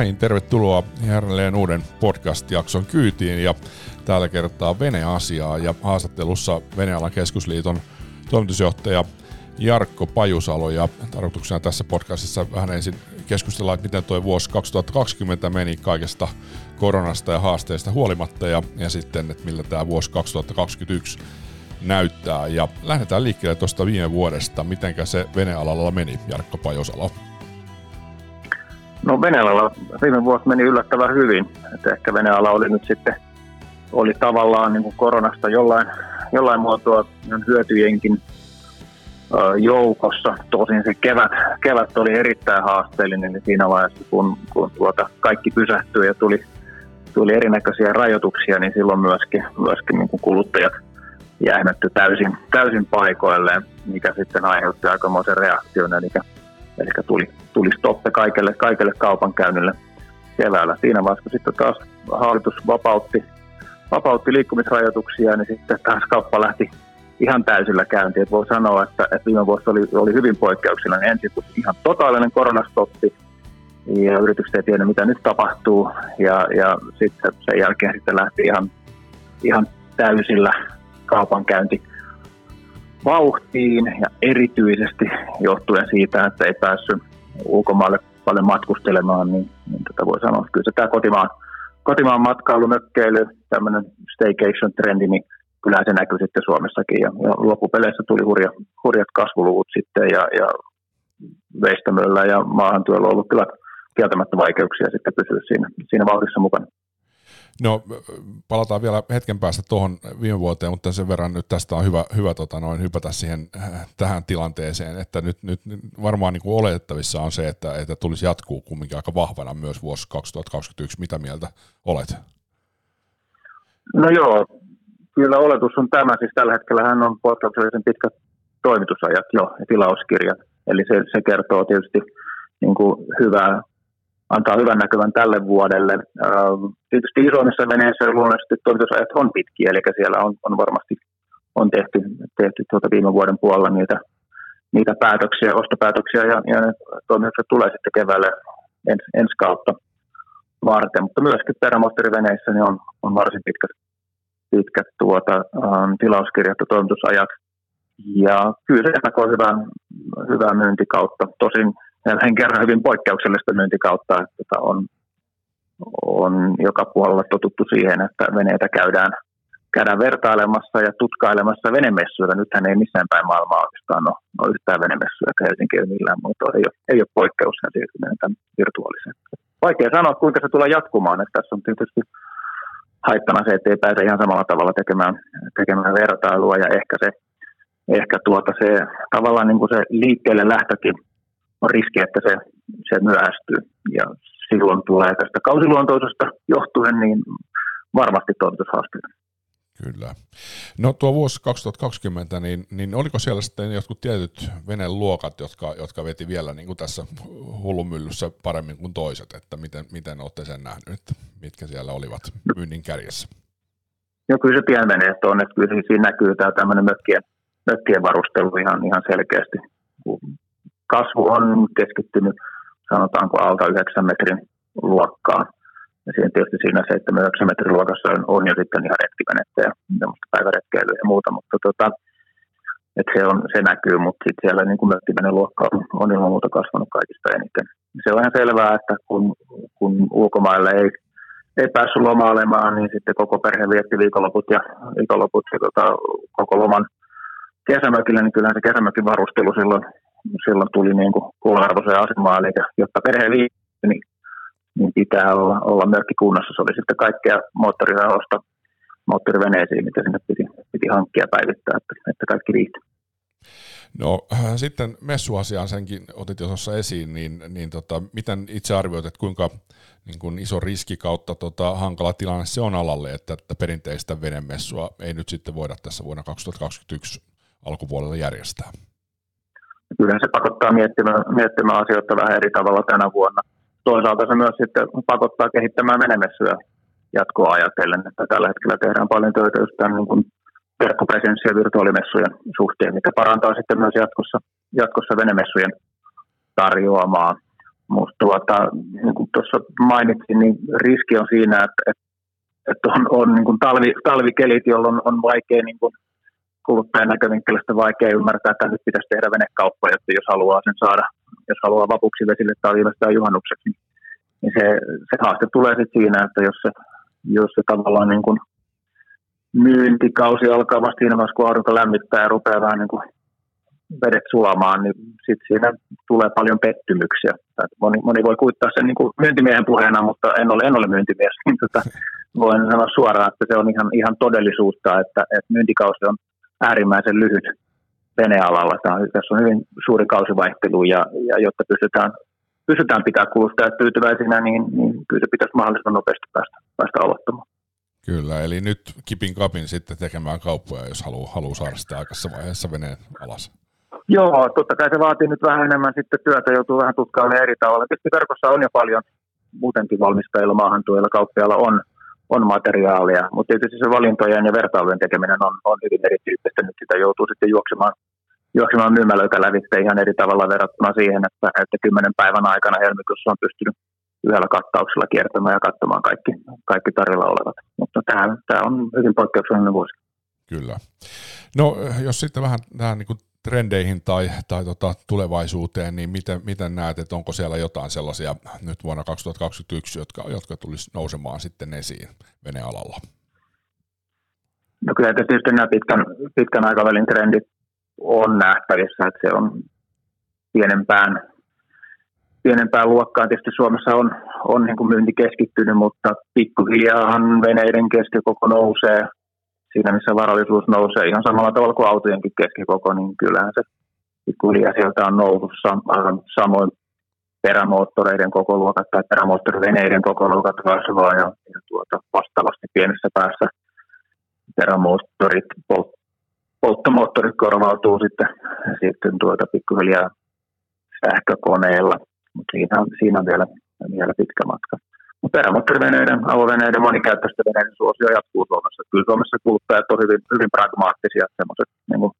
näin, tervetuloa jälleen uuden podcast-jakson kyytiin ja tällä kertaa veneasiaa ja haastattelussa Venealan keskusliiton toimitusjohtaja Jarkko Pajusalo ja tarkoituksena tässä podcastissa vähän ensin keskustella, että miten tuo vuosi 2020 meni kaikesta koronasta ja haasteista huolimatta ja, ja sitten, että millä tämä vuosi 2021 näyttää. Ja lähdetään liikkeelle tuosta viime vuodesta. Mitenkä se venealalla meni, Jarkko Pajosalo? No Venealalla viime vuosi meni yllättävän hyvin. Että ehkä Veneala oli nyt sitten oli tavallaan niin kuin koronasta jollain, jollain muotoa hyötyjenkin joukossa. Tosin se kevät, kevät oli erittäin haasteellinen niin siinä vaiheessa, kun, kun tuota kaikki pysähtyi ja tuli, tuli erinäköisiä rajoituksia, niin silloin myöskin, myöskin niin kuin kuluttajat jähmetty täysin, täysin paikoilleen, mikä sitten aiheutti aikamoisen reaktion, eli, eli tuli, tuli stoppe kaikelle, kaikelle kaupankäynnille keväällä. Siinä vaiheessa, sitten taas hallitus vapautti, vapautti liikkumisrajoituksia, niin sitten taas kauppa lähti ihan täysillä käyntiin. Että voi sanoa, että, että viime vuosi oli, oli hyvin poikkeuksellinen. Ensin kun ihan totaalinen koronastoppi ja yritykset ei tiedä, mitä nyt tapahtuu. Ja, ja sitten sen jälkeen sitten lähti ihan, ihan täysillä kaupankäynti vauhtiin ja erityisesti johtuen siitä, että ei päässyt ulkomaille paljon matkustelemaan, niin, niin tätä voi sanoa, että kyllä se tämä kotimaan, kotimaan matkailu, mökkeily, tämmöinen staycation-trendi, niin kyllähän se näkyy sitten Suomessakin. Ja, ja loppupeleissä tuli hurja, hurjat kasvuluvut sitten ja, ja veistämöllä ja maahantyöllä on ollut kyllä kieltämättä vaikeuksia sitten pysyä siinä, siinä vauhdissa mukana. No palataan vielä hetken päästä tuohon viime vuoteen, mutta sen verran nyt tästä on hyvä, hyvä tota noin, hypätä siihen äh, tähän tilanteeseen, että nyt, nyt, varmaan niin kuin oletettavissa on se, että, että tulisi jatkuu kumminkin aika vahvana myös vuosi 2021. Mitä mieltä olet? No joo, kyllä oletus on tämä. Siis tällä hetkellä hän on poikkeuksellisen pitkät toimitusajat jo ja tilauskirjat. Eli se, se kertoo tietysti niin kuin hyvää, antaa hyvän näkymän tälle vuodelle. Tietysti isoimmissa veneissä luonnollisesti toimitusajat on pitkiä, eli siellä on, on varmasti on tehty, tehty tuota viime vuoden puolella niitä, niitä päätöksiä, ostopäätöksiä ja, ja toimitukset tulee sitten keväälle ens, ensi kautta varten, mutta myöskin perämoottoriveneissä niin on, on varsin pitkät pitkät tuota, ähm, tilauskirjat ja toimitusajat. Ja kyllä se ennakoi hyvää, hyvää myyntikautta. Tosin jälleen kerran hyvin poikkeuksellista myyntikautta, että on, on joka puolella totuttu siihen, että veneitä käydään, käydään vertailemassa ja tutkailemassa venemessuilla. Nythän ei missään päin maailmaa oikeastaan ole, ole yhtään venemessuja, eikä Helsinki ei millään muuta. Ei ei ole poikkeus sen siirtyminen tämän virtuaalisen. Vaikea sanoa, kuinka se tulee jatkumaan. Että tässä on tietysti haittana se, että ei pääse ihan samalla tavalla tekemään, tekemään vertailua ja ehkä se, ehkä tuota se tavallaan niin kuin se liikkeelle lähtökin on riski, että se, se myöhästyy ja silloin tulee tästä kausiluontoisesta johtuen niin varmasti toimitushaasteita. Kyllä. No tuo vuosi 2020, niin, niin oliko siellä sitten jotkut tietyt luokat, jotka, jotka veti vielä niin kuin tässä hullumyllyssä paremmin kuin toiset, että miten, miten olette sen nähneet, mitkä siellä olivat myynnin kärjessä? No kyllä se pienveneet on, että kyllä siinä näkyy tämä tämmöinen mökkien, mökkien varustelu ihan, ihan selkeästi. Kasvu on keskittynyt sanotaanko alta 9 metrin luokkaan ja siinä tietysti siinä 7-9 metrin luokassa on, on jo sitten ihan retkivenettä ja päiväretkeilyä ja muuta, mutta tota, et se, on, se näkyy, mutta sitten siellä niin kuin luokka on, on ilman muuta kasvanut kaikista eniten. Se on ihan selvää, että kun, kun ulkomaille ei, ei päässyt lomailemaan, niin sitten koko perhe vietti viikonloput ja, viikonloput ja tota, koko loman kesämökillä, niin kyllähän se kesämökin varustelu silloin, silloin tuli niin kuin arvoiseen asemaan. Eli jotta perhe viitti, niin niin pitää olla, olla mökki kunnossa. Se oli sitten kaikkea moottorirahoista moottoriveneisiin, mitä sinne piti, piti hankkia päivittää, että, että kaikki riittää. No äh, sitten messuasiaan senkin otit jo esiin, niin, niin tota, miten itse arvioit, että kuinka niin kuin iso riski kautta tota, hankala tilanne se on alalle, että, että perinteistä venemessua ei nyt sitten voida tässä vuonna 2021 alkupuolella järjestää? Kyllähän se pakottaa miettimään, miettimään asioita vähän eri tavalla tänä vuonna. Toisaalta se myös sitten pakottaa kehittämään menemessyä jatkoa ajatellen, että tällä hetkellä tehdään paljon töitä just tämän niin kuin verkkopresenssi- ja virtuaalimessujen suhteen, mikä parantaa sitten myös jatkossa, jatkossa venemessujen tarjoamaa. Mutta tuota, niin kuin tuossa mainitsin, niin riski on siinä, että, että, että on, on niin kuin talvi, talvikelit, jolloin on vaikea niin kuin kuluttajan näkövinkkelistä vaikea ymmärtää, että nyt pitäisi tehdä venekauppa, että jos haluaa sen saada, jos haluaa vapuksi vesille tai viimeistään juhannukseksi, niin, niin se, se haaste tulee sitten siinä, että jos se, jos se tavallaan niin kuin myyntikausi alkaa vasta siinä vaiheessa, kun aurinko lämmittää ja rupeaa vähän niin kuin vedet sulamaan, niin sitten siinä tulee paljon pettymyksiä. Moni, moni voi kuittaa sen niin kuin myyntimiehen puheena, mutta en ole, en ole myyntimies. Niin tota, voin sanoa suoraan, että se on ihan, ihan todellisuutta, että, että myyntikausi on äärimmäisen lyhyt venealalla. Tämä on, tässä on hyvin suuri kausivaihtelu ja, ja jotta pystytään, pystytään pitää kuluttajat tyytyväisinä, niin, niin kyllä se pitäisi mahdollisimman nopeasti päästä, päästä aloittamaan. Kyllä, eli nyt kipin kapin sitten tekemään kauppoja, jos haluaa, haluaa saada sitä aikaisessa vaiheessa veneen alas. Joo, totta kai se vaatii nyt vähän enemmän sitten työtä, joutuu vähän tutkailemaan eri tavalla. Tietysti verkossa on jo paljon muutenkin valmistajilla, maahantuojilla, kauppiailla on on materiaalia, mutta tietysti se valintojen ja vertailujen tekeminen on, on hyvin erityyppistä. Nyt sitä joutuu sitten juoksemaan, juoksemaan myymälöitä lävitse ihan eri tavalla verrattuna siihen, että, että kymmenen päivän aikana helmikuussa on pystynyt yhdellä kattauksella kiertämään ja katsomaan kaikki, kaikki tarjolla olevat. Mutta tämä, tämä on hyvin poikkeuksellinen vuosi. Kyllä. No jos sitten vähän tähän niin trendeihin tai, tai tota tulevaisuuteen, niin miten, miten näet, että onko siellä jotain sellaisia nyt vuonna 2021, jotka, jotka tulisi nousemaan sitten esiin venealalla? No kyllä tietysti nämä pitkän, pitkän aikavälin trendit on nähtävissä, että se on pienempään, pienempään luokkaan. Tietysti Suomessa on, on niin kuin myynti keskittynyt, mutta pikkuhiljaahan veneiden keskikoko nousee – siinä missä varallisuus nousee ihan samalla tavalla kuin autojenkin keskikoko, niin kyllähän se pikkuhiljaa sieltä on nousussa. Samoin perämoottoreiden koko luokat tai perämoottoriveneiden koko luokat kasvaa ja, ja tuota, vastaavasti pienessä päässä perämoottorit, polt, polttomoottorit korvautuu sitten, sitten tuota, pikkuhiljaa sähkökoneella, mutta siinä, siinä on vielä, vielä pitkä matka. Perämoottoriveneiden, avoveneiden, monikäyttöisten veneiden suosio jatkuu Suomessa. Kyllä Suomessa kuluttajat on hyvin, hyvin pragmaattisia, semmoiset niin kuin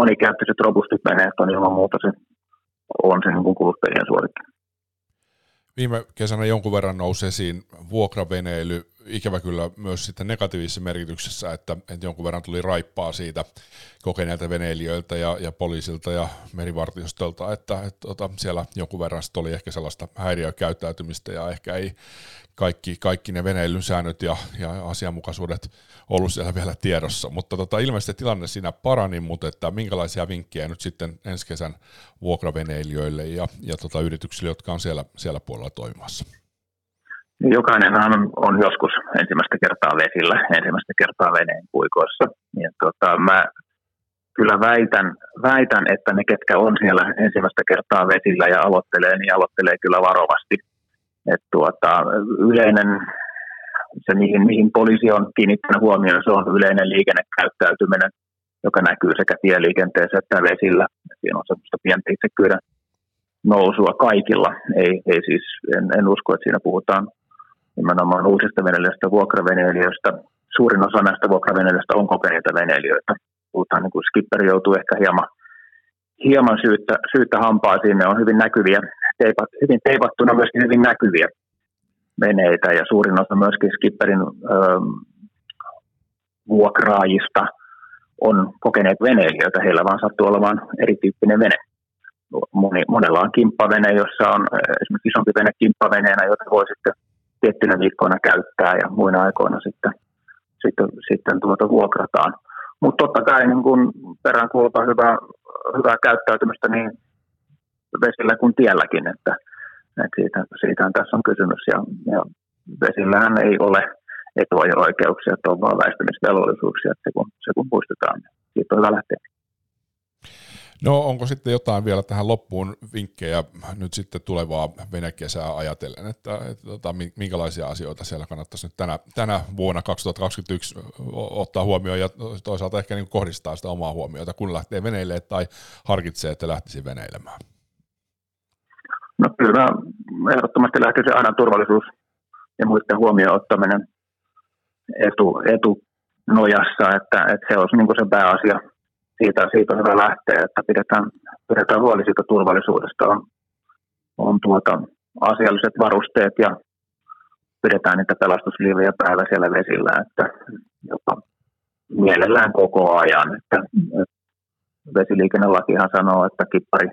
monikäyttöiset robustit veneet on ilman muuta se, on se niin kuin kuluttajien suosikki. Viime kesänä jonkun verran nousi esiin vuokraveneily, ikävä kyllä myös sitten negatiivisessa merkityksessä, että, että jonkun verran tuli raippaa siitä kokeneilta veneilijöiltä ja, ja poliisilta ja merivartiostolta, että, että, että siellä jonkun verran oli ehkä sellaista häiriökäyttäytymistä ja ehkä ei kaikki, kaikki ne veneilyn säännöt ja, ja asianmukaisuudet ollut siellä vielä tiedossa, mutta tota, ilmeisesti tilanne siinä parani, mutta että minkälaisia vinkkejä nyt sitten ensi kesän vuokraveneilijöille ja, ja tota, yrityksille, jotka on siellä, siellä puolella toimimassa? Jokainenhan on, on joskus ensimmäistä kertaa vesillä, ensimmäistä kertaa veneen puikoissa. Ja tota, mä kyllä väitän, väitän, että ne, ketkä on siellä ensimmäistä kertaa vesillä ja aloittelee, niin aloittelee kyllä varovasti. Et tuota, yleinen, se mihin, mihin poliisi on kiinnittänyt huomioon, se on yleinen liikennekäyttäytyminen, joka näkyy sekä tieliikenteessä että vesillä. Siinä on semmoista pientä itsekyyden nousua kaikilla. Ei, ei siis, en, en usko, että siinä puhutaan nimenomaan uusista veneilijöistä, vuokraveneilijöistä. Suurin osa näistä vuokraveneilijöistä on kokeneita veneilijöitä. Puhutaan niin kuin skipper joutuu ehkä hieman, hieman syyttä, syyttä hampaisiin. Ne on hyvin näkyviä, teipat, hyvin teipattuna myöskin hyvin näkyviä veneitä ja suurin osa myöskin skipperin öö, vuokraajista on kokeneet veneilijöitä. Heillä vaan sattuu olemaan erityyppinen vene. Moni, monella on kimppavene, jossa on esimerkiksi isompi vene kimppaveneenä, jota voi sitten tiettynä viikkoina käyttää ja muina aikoina sitten, sitten, sitten tuota vuokrataan. Mutta totta kai niin kun peräänkuulutaan hyvää, hyvää käyttäytymistä niin vesillä kuin tielläkin, että, että siitä, siitähän tässä on kysymys. Ja, ja vesillähän ei ole etua ja oikeuksia, että on vain väistämisvelvollisuuksia, että se kun, se kun muistetaan, niin siitä on hyvä lähteä. No onko sitten jotain vielä tähän loppuun vinkkejä nyt sitten tulevaa venekesää ajatellen, että, että tota, minkälaisia asioita siellä kannattaisi nyt tänä, tänä vuonna 2021 ottaa huomioon ja toisaalta ehkä niin kohdistaa sitä omaa huomiota, kun lähtee veneille tai harkitsee, että lähtisi veneilemään? No kyllä ehdottomasti lähtisi aina turvallisuus ja muiden huomioon ottaminen etu, etu nojassa, että, että se olisi niin se pääasia siitä, siitä on hyvä lähteä, että pidetään, pidetään huoli siitä turvallisuudesta. On, on tuota, asialliset varusteet ja pidetään niitä pelastusliivejä päällä siellä vesillä, että jopa mielellään koko ajan. Että, että vesiliikennelakihan sanoo, että kippari,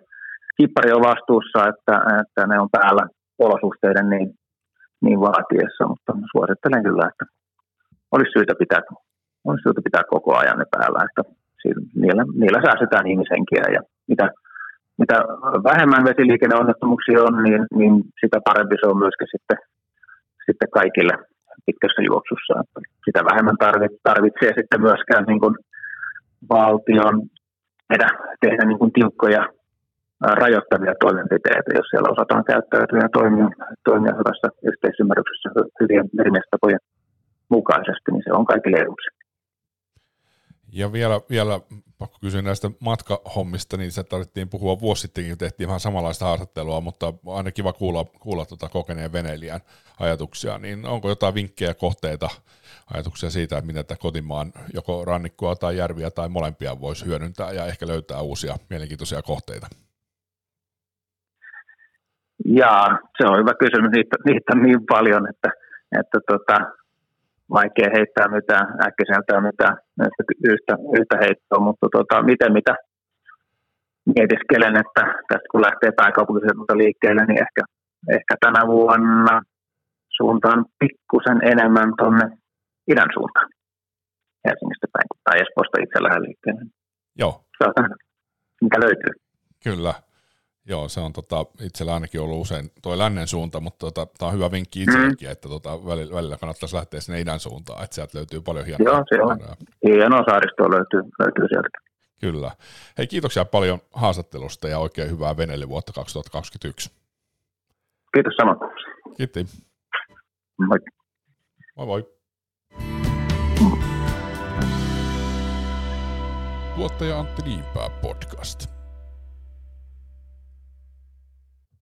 kippari on vastuussa, että, että ne on päällä olosuhteiden niin, niin vaatiessa, mutta suosittelen kyllä, että olisi syytä pitää, olisi syytä pitää koko ajan ne päällä, että niillä, niillä säästetään ihmisenkiä ja mitä, mitä vähemmän vesiliikenneonnettomuuksia on, niin, niin sitä parempi se on myöskin sitten, sitten kaikille pitkässä juoksussa. Sitä vähemmän tarvitsee sitten myöskään niin kuin valtion tehdä, tehdä niin kuin tiukkoja rajoittavia toimenpiteitä, jos siellä osataan käyttäytyä ja toimia, toimia hyvässä yhteisymmärryksessä hyvien merimiestapojen mukaisesti, niin se on kaikille eduksi. Ja vielä, vielä pakko kysyä näistä matkahommista, niin se tarvittiin puhua vuosi sittenkin, tehtiin vähän samanlaista haastattelua, mutta aina kiva kuulla, kuulla tuota kokeneen veneilijän ajatuksia, niin onko jotain vinkkejä, kohteita, ajatuksia siitä, että miten tätä kotimaan joko rannikkoa tai järviä tai molempia voisi hyödyntää ja ehkä löytää uusia mielenkiintoisia kohteita? Jaa, se on hyvä kysymys. Niitä, niitä niin paljon, että, että tota, vaikea heittää mitään äkkiseltään mitään yhtä, yhtä heittoa, mutta tota, miten mitä mietiskelen, että tästä kun lähtee pääkaupunkiseudulta liikkeelle, niin ehkä, ehkä tänä vuonna suuntaan pikkusen enemmän tuonne idän suuntaan. Helsingistä päin tai Espoosta itse lähden liikkeelle. Joo. Saatan, mikä löytyy. Kyllä. Joo, se on tota, itsellä ainakin ollut usein tuo lännen suunta, mutta tota, tämä on hyvä vinkki itsellekin, mm. että tota, välillä, välillä kannattaisi lähteä sinne idän suuntaan, että sieltä löytyy paljon hienoa. Joo, se on. Hienoa saaristoa löytyy, löytyy sieltä. Kyllä. Hei, kiitoksia paljon haastattelusta ja oikein hyvää veneilyvuotta 2021. Kiitos samoin. Kiitti. Moi. Moi moi. Tuottaja Antti Niinpää podcast.